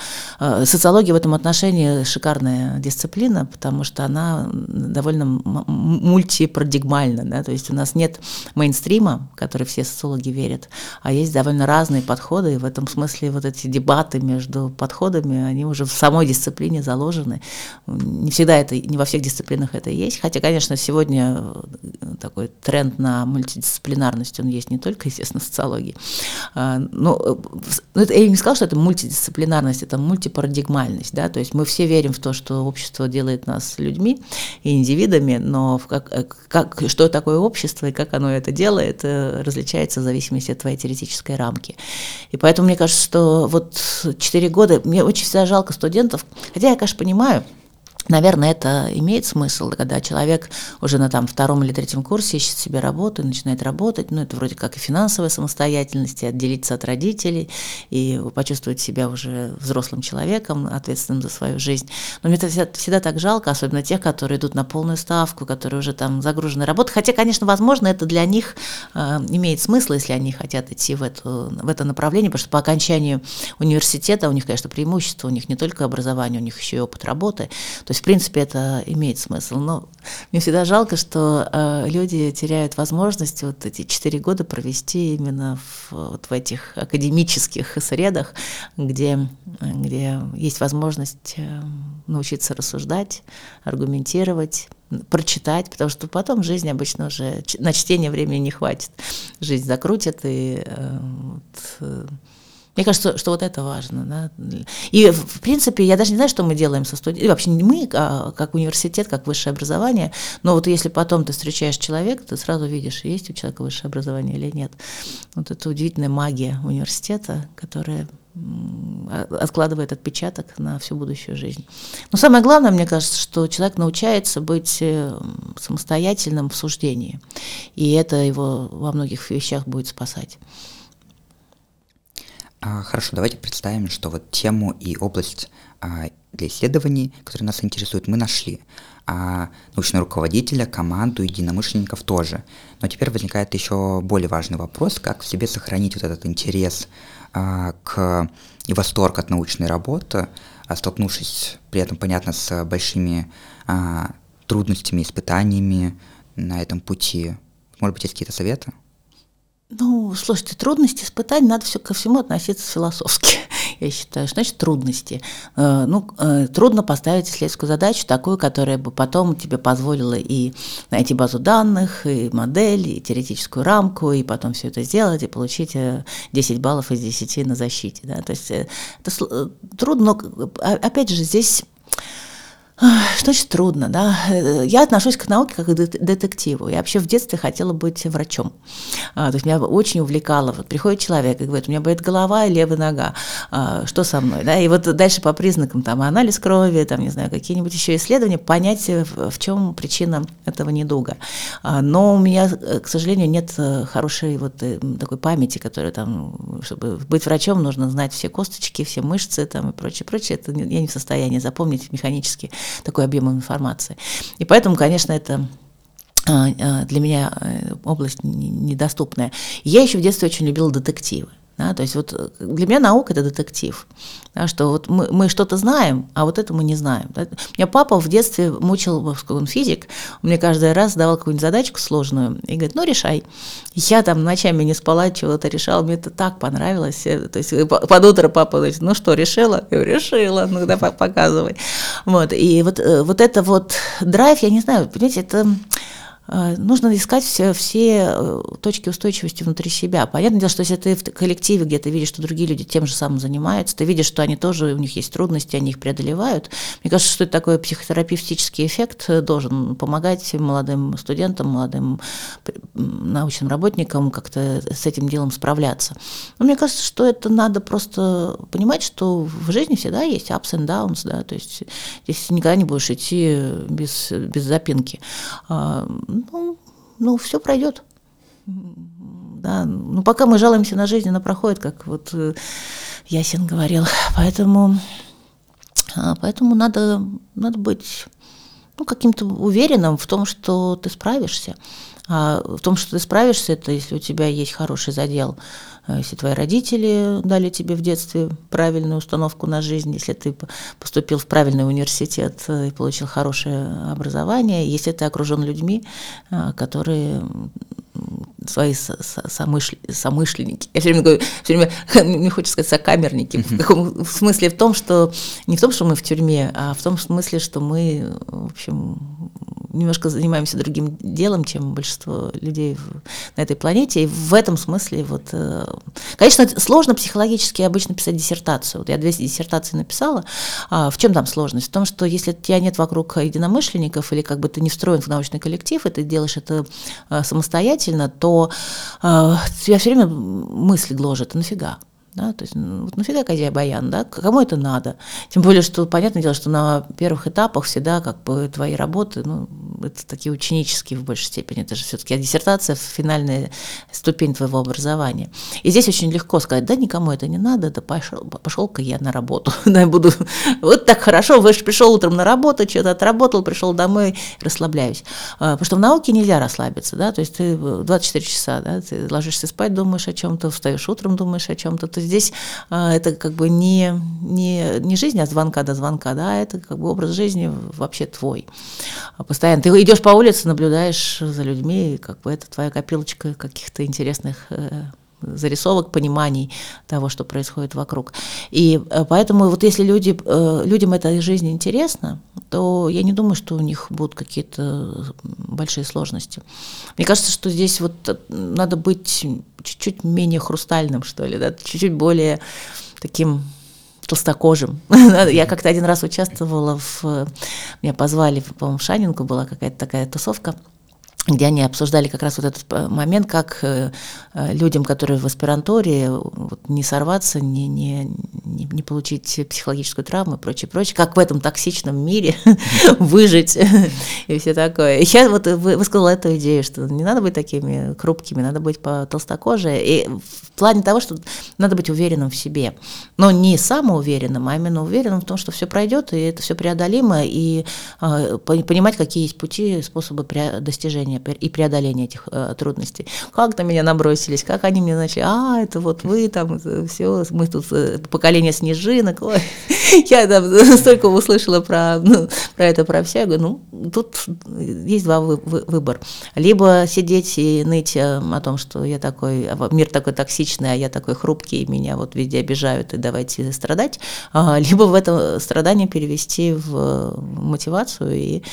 Speaker 1: социологии, в этом отношении шикарная дисциплина, потому что она довольно мультипарадигмальна. Да? То есть у нас нет мейнстрима, в который все социологи верят, а есть довольно разные подходы, и в этом смысле вот эти дебаты между подходами, они уже в самой дисциплине заложены. Не всегда это, не во всех дисциплинах это есть, хотя, конечно, сегодня такой тренд на мультидисциплинарность, он есть не только, естественно, в социологии. А, но ну, я не сказала, что это мультидисциплинарность, это мультипарадигмальность да, то есть мы все верим в то, что общество делает нас людьми и индивидами, но в как, э, как, что такое общество и как оно это делает, э, различается в зависимости от твоей теоретической рамки. И поэтому мне кажется, что вот четыре года, мне очень всегда жалко студентов, хотя я, конечно, понимаю, Наверное, это имеет смысл, когда человек уже на там втором или третьем курсе ищет себе работу и начинает работать. Ну, это вроде как и финансовая самостоятельность, и отделиться от родителей, и почувствовать себя уже взрослым человеком, ответственным за свою жизнь. Но мне это всегда, так жалко, особенно тех, которые идут на полную ставку, которые уже там загружены работой. Хотя, конечно, возможно, это для них э, имеет смысл, если они хотят идти в, эту, в это направление, потому что по окончанию университета у них, конечно, преимущество, у них не только образование, у них еще и опыт работы. То есть в принципе, это имеет смысл. Но мне всегда жалко, что э, люди теряют возможность вот эти четыре года провести именно в, вот в этих академических средах, где, где есть возможность э, научиться рассуждать, аргументировать, прочитать, потому что потом жизнь обычно уже на чтение времени не хватит. Жизнь закрутит, и э, вот, э, мне кажется, что вот это важно. Да? И, в принципе, я даже не знаю, что мы делаем со студентами. Вообще не мы, а как университет, как высшее образование. Но вот если потом ты встречаешь человека, ты сразу видишь, есть у человека высшее образование или нет. Вот это удивительная магия университета, которая откладывает отпечаток на всю будущую жизнь. Но самое главное, мне кажется, что человек научается быть э, самостоятельным в суждении, и это его во многих вещах будет спасать.
Speaker 2: А, хорошо, давайте представим, что вот тему и область а, для исследований, которые нас интересуют, мы нашли. А научного руководителя, команду, единомышленников тоже. Но теперь возникает еще более важный вопрос, как в себе сохранить вот этот интерес а, к и восторг от научной работы, столкнувшись при этом, понятно, с большими а, трудностями, испытаниями на этом пути. Может быть, есть какие-то советы?
Speaker 1: Ну, слушайте, трудности испытаний, надо все ко всему относиться философски. я считаю, значит трудности. Э, ну, э, трудно поставить исследовательскую задачу, такую, которая бы потом тебе позволила и найти базу данных, и модель, и теоретическую рамку, и потом все это сделать, и получить 10 баллов из 10 на защите. Да? То есть это трудно, но опять же, здесь что значит трудно, да? Я отношусь к науке как к детективу. Я вообще в детстве хотела быть врачом. А, то есть меня очень увлекало. Вот приходит человек и говорит, у меня болит голова и левая нога. А, что со мной, да? И вот дальше по признакам там анализ крови, там, не знаю, какие-нибудь еще исследования, понять, в чем причина этого недуга. А, но у меня, к сожалению, нет э, хорошей вот э, такой памяти, которая там, чтобы быть врачом, нужно знать все косточки, все мышцы там и прочее, прочее. Это я не в состоянии запомнить механически такой объем информации. И поэтому, конечно, это а, а, для меня э, область недоступная. Я еще в детстве очень любила детективы. Да, то есть вот э, для меня наука это детектив, да, что вот мы, мы что-то знаем, а вот это мы не знаем. Да. Меня папа в детстве мучил, он физик, он мне каждый раз давал какую-нибудь задачку сложную и говорит, ну решай. Я там ночами не спала, чего-то решала, мне это так понравилось. Э, то есть под утро папа говорит, ну что, решила? Я говорю, решила, ну да, показывай. Вот, и вот, э, вот это вот драйв, я не знаю, понимаете, это Э, нужно искать все, все э, точки устойчивости внутри себя. Понятное дело, что если ты в коллективе где-то видишь, что другие люди тем же самым занимаются, ты видишь, что они тоже, у них есть трудности, они их преодолевают. Мне кажется, что это такой психотерапевтический эффект э, должен помогать молодым студентам, молодым научным работникам как-то с этим делом справляться. Но мне кажется, что это надо просто понимать, что в жизни всегда есть ups and downs, да, то есть здесь никогда не будешь идти без, без запинки а, ну, ну все пройдет. Да, ну пока мы жалуемся на жизнь, она проходит, как вот э, Ясин говорил. Поэтому, а, поэтому надо, надо быть ну, каким-то уверенным в том, что ты справишься. А в том, что ты справишься, это если у тебя есть хороший задел, если твои родители дали тебе в детстве правильную установку на жизнь, если ты поступил в правильный университет э, и получил хорошее образование, если ты окружен людьми, э, которые свои самышленники. Я все время говорю, все время мне хочется сказать сокамерники. В, каком, в смысле в том, что не в том, что мы в тюрьме, а в том смысле, что мы, в общем, немножко занимаемся другим делом, чем большинство людей на этой планете. И в этом смысле вот, э, конечно, сложно психологически обычно писать диссертацию. Вот я две диссертации написала. А в чем там сложность? В том, что если тебя нет вокруг единомышленников или как бы ты не встроен в научный коллектив, и ты делаешь это э, самостоятельно, то э, тебя все время мысли гложат, а нафига? Да, то есть, ну, нафига Козяй Баян, да, кому это надо? Тем более, что, понятное дело, что на первых этапах всегда как бы твои работы, ну, это такие ученические в большей степени, это же все-таки диссертация, финальная ступень твоего образования. И здесь очень легко сказать, да, никому это не надо, да пошел, пошел-ка я на работу, да, буду, вот так хорошо, вы же пришел утром на работу, что-то отработал, пришел домой, расслабляюсь. А, потому что в науке нельзя расслабиться, да, то есть ты 24 часа, да, ты ложишься спать, думаешь о чем-то, встаешь утром, думаешь о чем-то, ты здесь а, это как бы не, не, не жизнь от звонка до звонка, да, это как бы образ жизни вообще твой. А постоянно ты идешь по улице, наблюдаешь за людьми, и как бы это твоя копилочка каких-то интересных э, зарисовок, пониманий того, что происходит вокруг. И э, поэтому вот если люди, э, людям эта жизнь интересна, то я не думаю, что у них будут какие-то большие сложности. Мне кажется, что здесь вот надо быть чуть-чуть менее хрустальным, что ли, да, чуть-чуть более таким толстокожим. Я как-то один раз участвовала в... Меня позвали, по-моему, в Шанинку была какая-то такая тусовка, где они обсуждали как раз вот этот э, момент, как э, э, людям, которые в аспирантуре, вот, не сорваться, не, не, не, не получить психологическую травму и прочее, прочее, как в этом токсичном мире выжить и все такое. Я вот высказала эту идею, что не надо быть такими хрупкими, надо быть по толстокоже, и в плане того, что надо быть уверенным в себе, но не самоуверенным, а именно уверенным в том, что все пройдет, и это все преодолимо, и понимать, какие есть пути, способы достижения и преодоления этих э, трудностей. Как на меня набросились, как они мне начали, а, это вот вы там, все, мы тут э, поколение снежинок, ой. я там столько услышала про, ну, про это, про все, говорю, ну, тут есть два вы, вы, выбора. Либо сидеть и ныть э, о том, что я такой, а, мир такой токсичный, а я такой хрупкий, и меня вот везде обижают, и давайте страдать, а, либо в это страдание перевести в мотивацию и,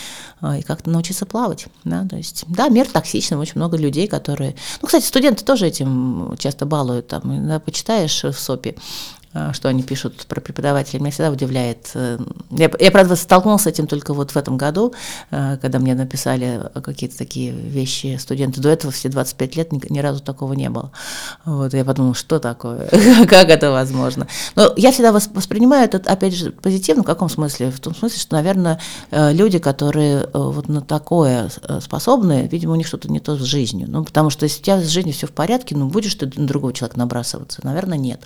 Speaker 1: а, и как-то научиться плавать. Да? То есть, да, мир токсичный, очень много людей, которые... Ну, кстати, студенты тоже этим часто балуют. Там, да, почитаешь в СОПе, что они пишут про преподавателей, меня всегда удивляет. Э, я, я, правда, столкнулся с этим только вот в этом году, э, когда мне написали какие-то такие вещи студенты. До этого все 25 лет ни, ни разу такого не было. Вот, я подумала, что такое, как это возможно. Но я всегда воспринимаю это, опять же, позитивно, в каком смысле? В том смысле, что, наверное, э, люди, которые вот на такое способны, видимо, у них что-то не то с жизнью. Ну, потому что если у тебя с жизнью все в порядке, ну, будешь ты на другого человека набрасываться? Наверное, нет.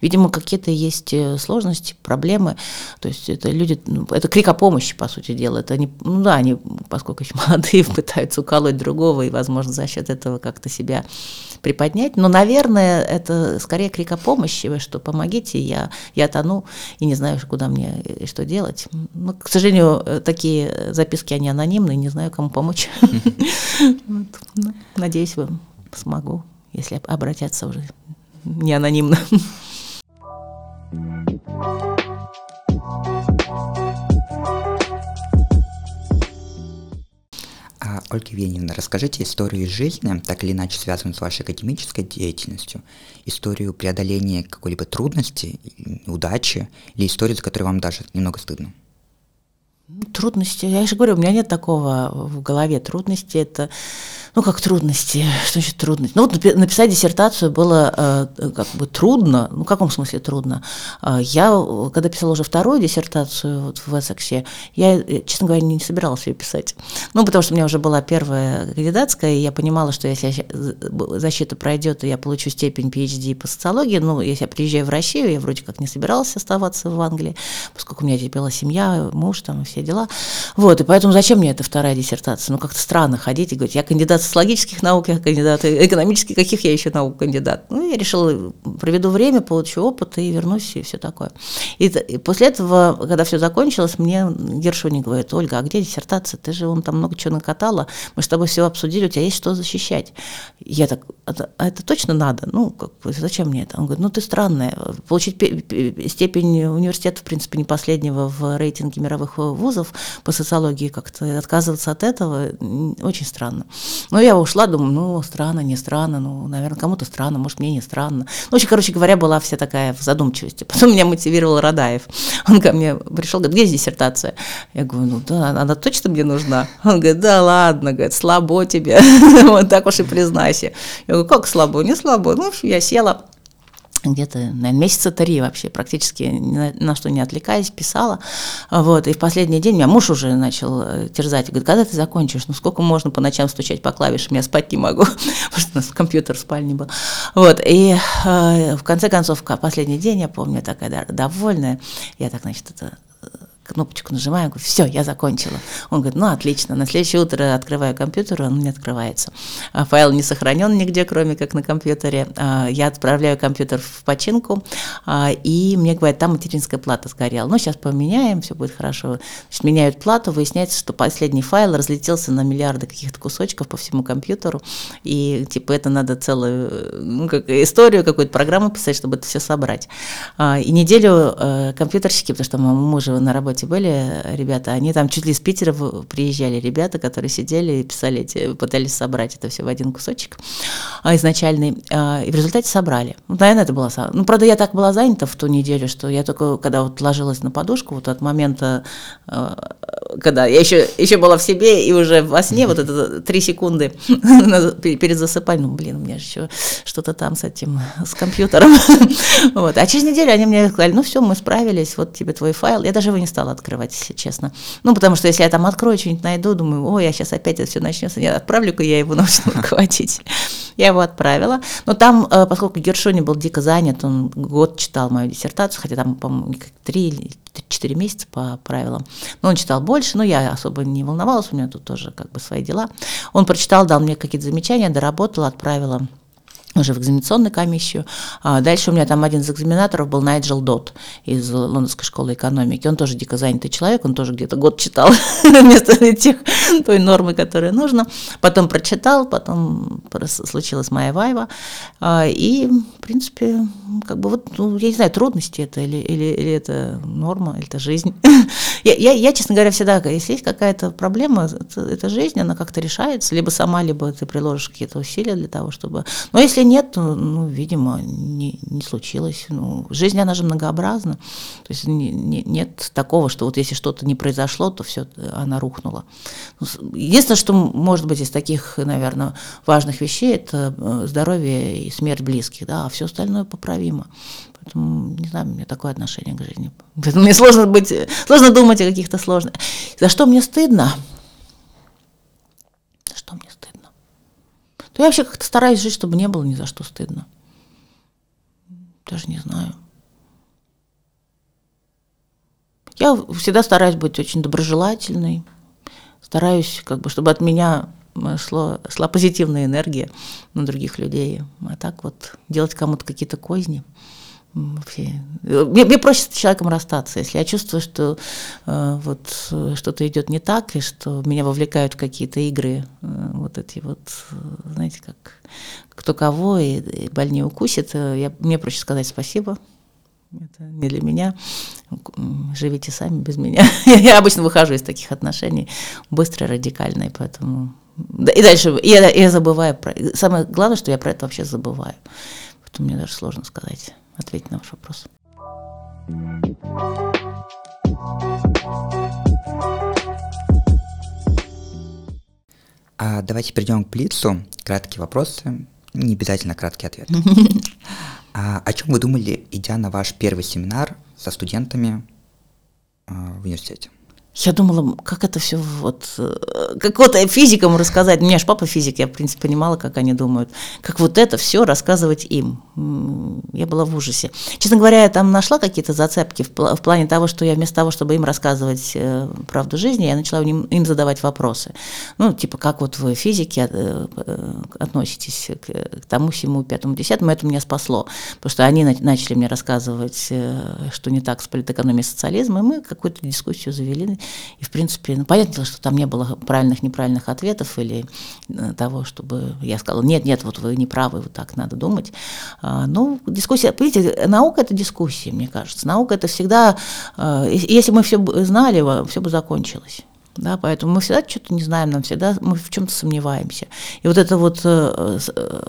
Speaker 1: Видимо, какие какие-то есть э, сложности, проблемы. То есть это люди, ну, это крик о помощи, по сути дела. Это они, ну да, они, поскольку еще молодые, пытаются уколоть другого и, возможно, за счет этого как-то себя приподнять. Но, наверное, это скорее крик о помощи, что помогите, я, я тону и не знаю, куда мне и что делать. Но, к сожалению, э, такие записки, они анонимные, не знаю, кому помочь. Ну, надеюсь, вам смогу, если обратятся уже не анонимно.
Speaker 2: А, Ольга Евгеньевна, расскажите историю из жизни, так или иначе связанную с вашей академической деятельностью, историю преодоления какой-либо трудности, удачи, или историю, за которой вам даже немного стыдно.
Speaker 1: Трудности, я же говорю, у меня нет такого в голове. Трудности это ну, как трудности, что значит трудности? Ну, вот написать диссертацию было э, как бы трудно, ну, в каком смысле трудно? Э, я, когда писала уже вторую диссертацию вот в Эссексе, я, э, честно говоря, не собиралась ее писать. Ну, потому что у меня уже была первая кандидатская, и я понимала, что если защита пройдет, и я получу степень PhD по социологии, ну, если я приезжаю в Россию, я вроде как не собиралась оставаться в Англии, поскольку у меня здесь была семья, муж, там, все дела. Вот, и поэтому зачем мне эта вторая диссертация? Ну, как-то странно ходить и говорить, я кандидат социологических наук я кандидат, экономических каких я еще наук кандидат. Ну, я решила, проведу время, получу опыт и вернусь, и все такое. И, и после этого, когда все закончилось, мне Гершуни говорит, Ольга, а где диссертация? Ты же вон там много чего накатала, мы с тобой все обсудили, у тебя есть что защищать. Я так, а, а это точно надо? Ну, как, зачем мне это? Он говорит, ну, ты странная. Получить степень университета, в принципе, не последнего в рейтинге мировых вузов по социологии, как-то отказываться от этого очень странно. Но я ушла, думаю, ну, странно, не странно, ну, наверное, кому-то странно, может, мне не странно. Ну, очень, короче говоря, была вся такая в задумчивости. Потом меня мотивировал Радаев. Он ко мне пришел, говорит, где диссертация? Я говорю, ну, да, она точно мне нужна? Он говорит, да ладно, говорит, слабо тебе, вот так уж и признайся. Я говорю, как слабо? Не слабо. Ну, я села, где-то, наверное, месяца три вообще, практически ни на, на что не отвлекаясь, писала. Вот, и в последний день меня муж уже начал э, терзать. Говорит, когда ты закончишь? Ну, сколько можно по ночам стучать по клавишам? Я спать не могу, потому что у нас компьютер в спальне был. Вот, и э, в конце концов, последний день, я помню, такая довольная, я так, значит, это кнопочку нажимаю, говорю, все, я закончила. Он говорит, ну отлично. На следующее утро открываю компьютер, он не открывается. А файл не сохранен нигде, кроме как на компьютере. А, я отправляю компьютер в починку, а, и мне говорят, там материнская плата сгорела. Ну, сейчас поменяем, все будет хорошо. Значит, меняют плату, выясняется, что последний файл разлетелся на миллиарды каких-то кусочков по всему компьютеру, и типа это надо целую ну, как, историю, какую-то программу писать, чтобы это все собрать. И неделю э, компьютерщики, потому что мы мужа на работе работе были ребята, они там чуть ли из Питера приезжали ребята, которые сидели и писали эти, пытались собрать это все в один кусочек а, изначальный, а, и в результате собрали. Ну, наверное, это было... Ну, правда, я так была занята в ту неделю, что я только, когда вот ложилась на подушку, вот от момента, а, когда я еще, еще была в себе, и уже во сне вот это три секунды перед засыпанием, ну, блин, у меня же еще что-то там с этим, с компьютером. вот. А через неделю они мне сказали, ну все, мы справились, вот тебе твой файл. Я даже его не стала стала открывать, если честно. Ну, потому что если я там открою, что-нибудь найду, думаю, ой, я сейчас опять это все начнется, не отправлю-ка я его научного руководителя. Я его отправила. Но там, э, поскольку Гершони был дико занят, он год читал мою диссертацию, хотя там, по-моему, три или четыре месяца по правилам. Но он читал больше, но я особо не волновалась, у меня тут тоже как бы свои дела. Он прочитал, дал мне какие-то замечания, доработала, отправила уже в экзаменационную комиссию. А дальше у меня там один из экзаменаторов был Найджел Дот из Лондонской школы экономики. Он тоже дико занятый человек, он тоже где-то год читал вместо тех, той нормы, которая нужна. Потом прочитал, потом случилась моя вайва. А, и, в принципе, как бы вот, ну, я не знаю, трудности это или, или, или это норма, или это жизнь. я, я, я, честно говоря, всегда, если есть какая-то проблема, это, это жизнь, она как-то решается, либо сама, либо ты приложишь какие-то усилия для того, чтобы... Но если нет, то, ну, видимо, не, не случилось. Ну, жизнь, она же многообразна. То есть не, не, нет такого, что вот если что-то не произошло, то все, она рухнула. Ну, единственное, что может быть из таких, наверное, важных вещей, это э, здоровье и смерть близких, да, а все остальное поправимо. Поэтому, не знаю, у меня такое отношение к жизни. Поэтому мне сложно быть, сложно думать о каких-то сложных. За что мне стыдно? За что мне стыдно? То я вообще как-то стараюсь жить, чтобы не было ни за что стыдно. Даже не знаю. Я всегда стараюсь быть очень доброжелательной, стараюсь, как бы, чтобы от меня шла, шла позитивная энергия на других людей. А так вот делать кому-то какие-то козни – Вообще. Мне, мне проще с человеком расстаться, если я чувствую, что э, вот что-то идет не так, и что меня вовлекают в какие-то игры, э, вот эти вот, знаете, как кто кого, и, и больнее укусит, э, я, мне проще сказать спасибо, это не для меня, живите сами без меня. я обычно выхожу из таких отношений быстро, радикально, и поэтому... И дальше я, я забываю про... Самое главное, что я про это вообще забываю. Поэтому мне даже сложно сказать ответить на ваш вопрос.
Speaker 2: А давайте перейдем к Блицу. Краткие вопросы, не обязательно краткий ответ. А о чем вы думали, идя на ваш первый семинар со студентами а, в университете?
Speaker 1: Я думала, как это все вот, э, как вот физикам рассказать. У меня же папа физик, я, в принципе, понимала, как они думают. Как вот это все рассказывать им. Я была в ужасе. Честно говоря, я там нашла какие-то зацепки в, в плане того, что я вместо того, чтобы им рассказывать э, правду жизни, я начала им, им задавать вопросы. Ну, типа, как вот вы физики э, относитесь к, к тому, всему, пятому, десятому. Это меня спасло. Потому что они начали мне рассказывать, что не так с политэкономией и социализмом, и мы какую-то дискуссию завели и, в принципе, ну, понятно, что там не было правильных, неправильных ответов или э, того, чтобы я сказала, нет, нет, вот вы не правы, вот так надо думать. А, ну, дискуссия, понимаете, наука – это дискуссия, мне кажется. Наука – это всегда, э, если мы все знали, все бы закончилось. Да, поэтому мы всегда что-то не знаем, нам всегда мы в чем-то сомневаемся. И вот это вот э, э,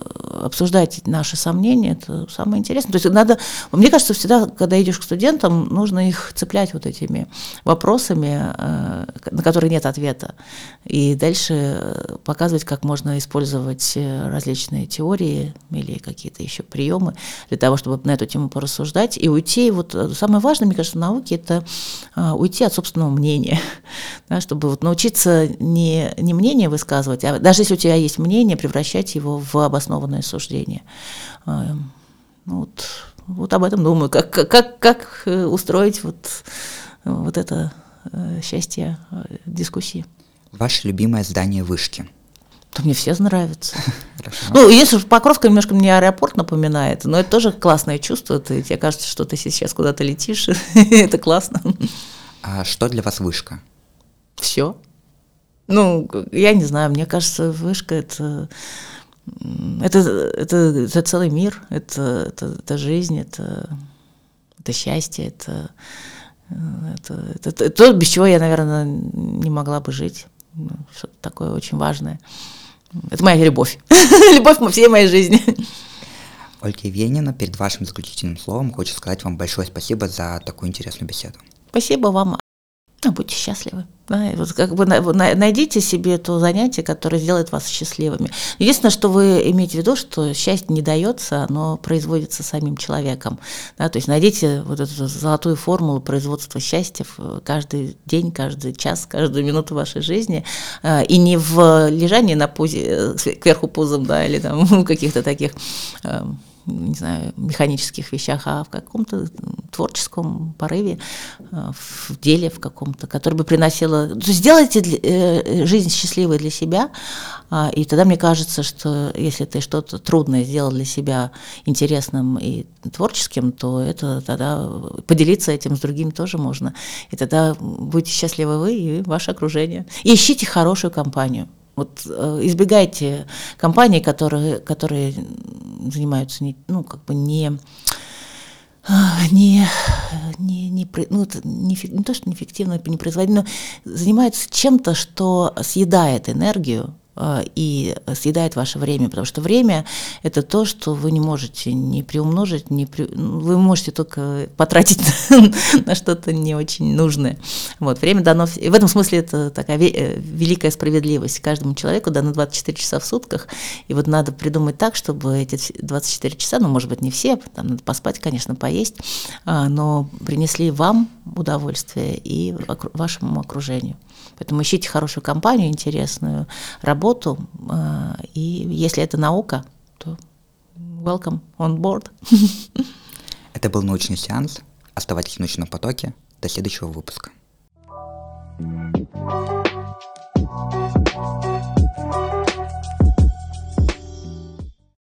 Speaker 1: обсуждать наши сомнения, это самое интересное. То есть надо, мне кажется, всегда, когда идешь к студентам, нужно их цеплять вот этими вопросами, э, на которые нет ответа, и дальше показывать, как можно использовать различные теории или какие-то еще приемы для того, чтобы на эту тему порассуждать и уйти. Вот самое важное, мне кажется, в науке это уйти от собственного мнения, да, чтобы чтобы вот научиться не, не мнение высказывать, а даже если у тебя есть мнение, превращать его в обоснованное суждение. А, ну вот, вот об этом думаю, как, как, как э, устроить вот, вот это э, счастье э, дискуссии.
Speaker 2: Ваше любимое здание вышки?
Speaker 1: Да мне все нравятся. Ну, если Покровка немножко мне аэропорт напоминает, но это тоже классное чувство. Ты, тебе кажется, что ты сейчас куда-то летишь, это классно.
Speaker 2: А что для вас вышка?
Speaker 1: Все. Ну, я не знаю, мне кажется, вышка это это, это, это целый мир, это, это, это жизнь, это, это счастье, это, это, это, это то, без чего я, наверное, не могла бы жить. Что-то такое очень важное. Это моя любовь. любовь всей моей жизни.
Speaker 2: Ольга Евгеньевна, перед вашим заключительным словом хочу сказать вам большое спасибо за такую интересную беседу.
Speaker 1: Спасибо вам. Ну, будьте счастливы. Да, вот как бы найдите себе то занятие, которое сделает вас счастливыми. Единственное, что вы имеете в виду, что счастье не дается, оно производится самим человеком. Да, то есть найдите вот эту золотую формулу производства счастья каждый день, каждый час, каждую минуту вашей жизни. А, и не в лежании на пузе, э, кверху пузом, да, или там каких-то таких эм, не знаю, механических вещах, а в каком-то творческом порыве, э, в деле в каком-то, который бы приносило... Сделайте э, жизнь счастливой для себя, а, и тогда мне кажется, что если ты что-то трудное сделал для себя интересным и творческим, то это тогда поделиться этим с другим тоже можно. И тогда будете счастливы вы и ваше окружение. И ищите хорошую компанию. Вот э, избегайте компаний, которые, которые занимаются не, ну, как бы не не, не, не, ну, не, не то, что неэффективно, не производительно, но занимаются чем-то, что съедает энергию, и съедает ваше время, потому что время – это то, что вы не можете не приумножить, не при... Ну, вы можете только потратить на что-то не очень нужное. Вот, время дано… И в этом смысле это такая э, великая справедливость. Каждому человеку дано 24 часа в сутках, и вот надо придумать так, чтобы эти 24 часа, ну, может быть, не все, там надо поспать, конечно, поесть, а, но принесли вам удовольствие и вашему окружению. Поэтому ищите хорошую компанию, интересную работу, а, и если это наука, то welcome on board.
Speaker 2: Это был научный сеанс. Оставайтесь в научном потоке. До следующего выпуска. thank you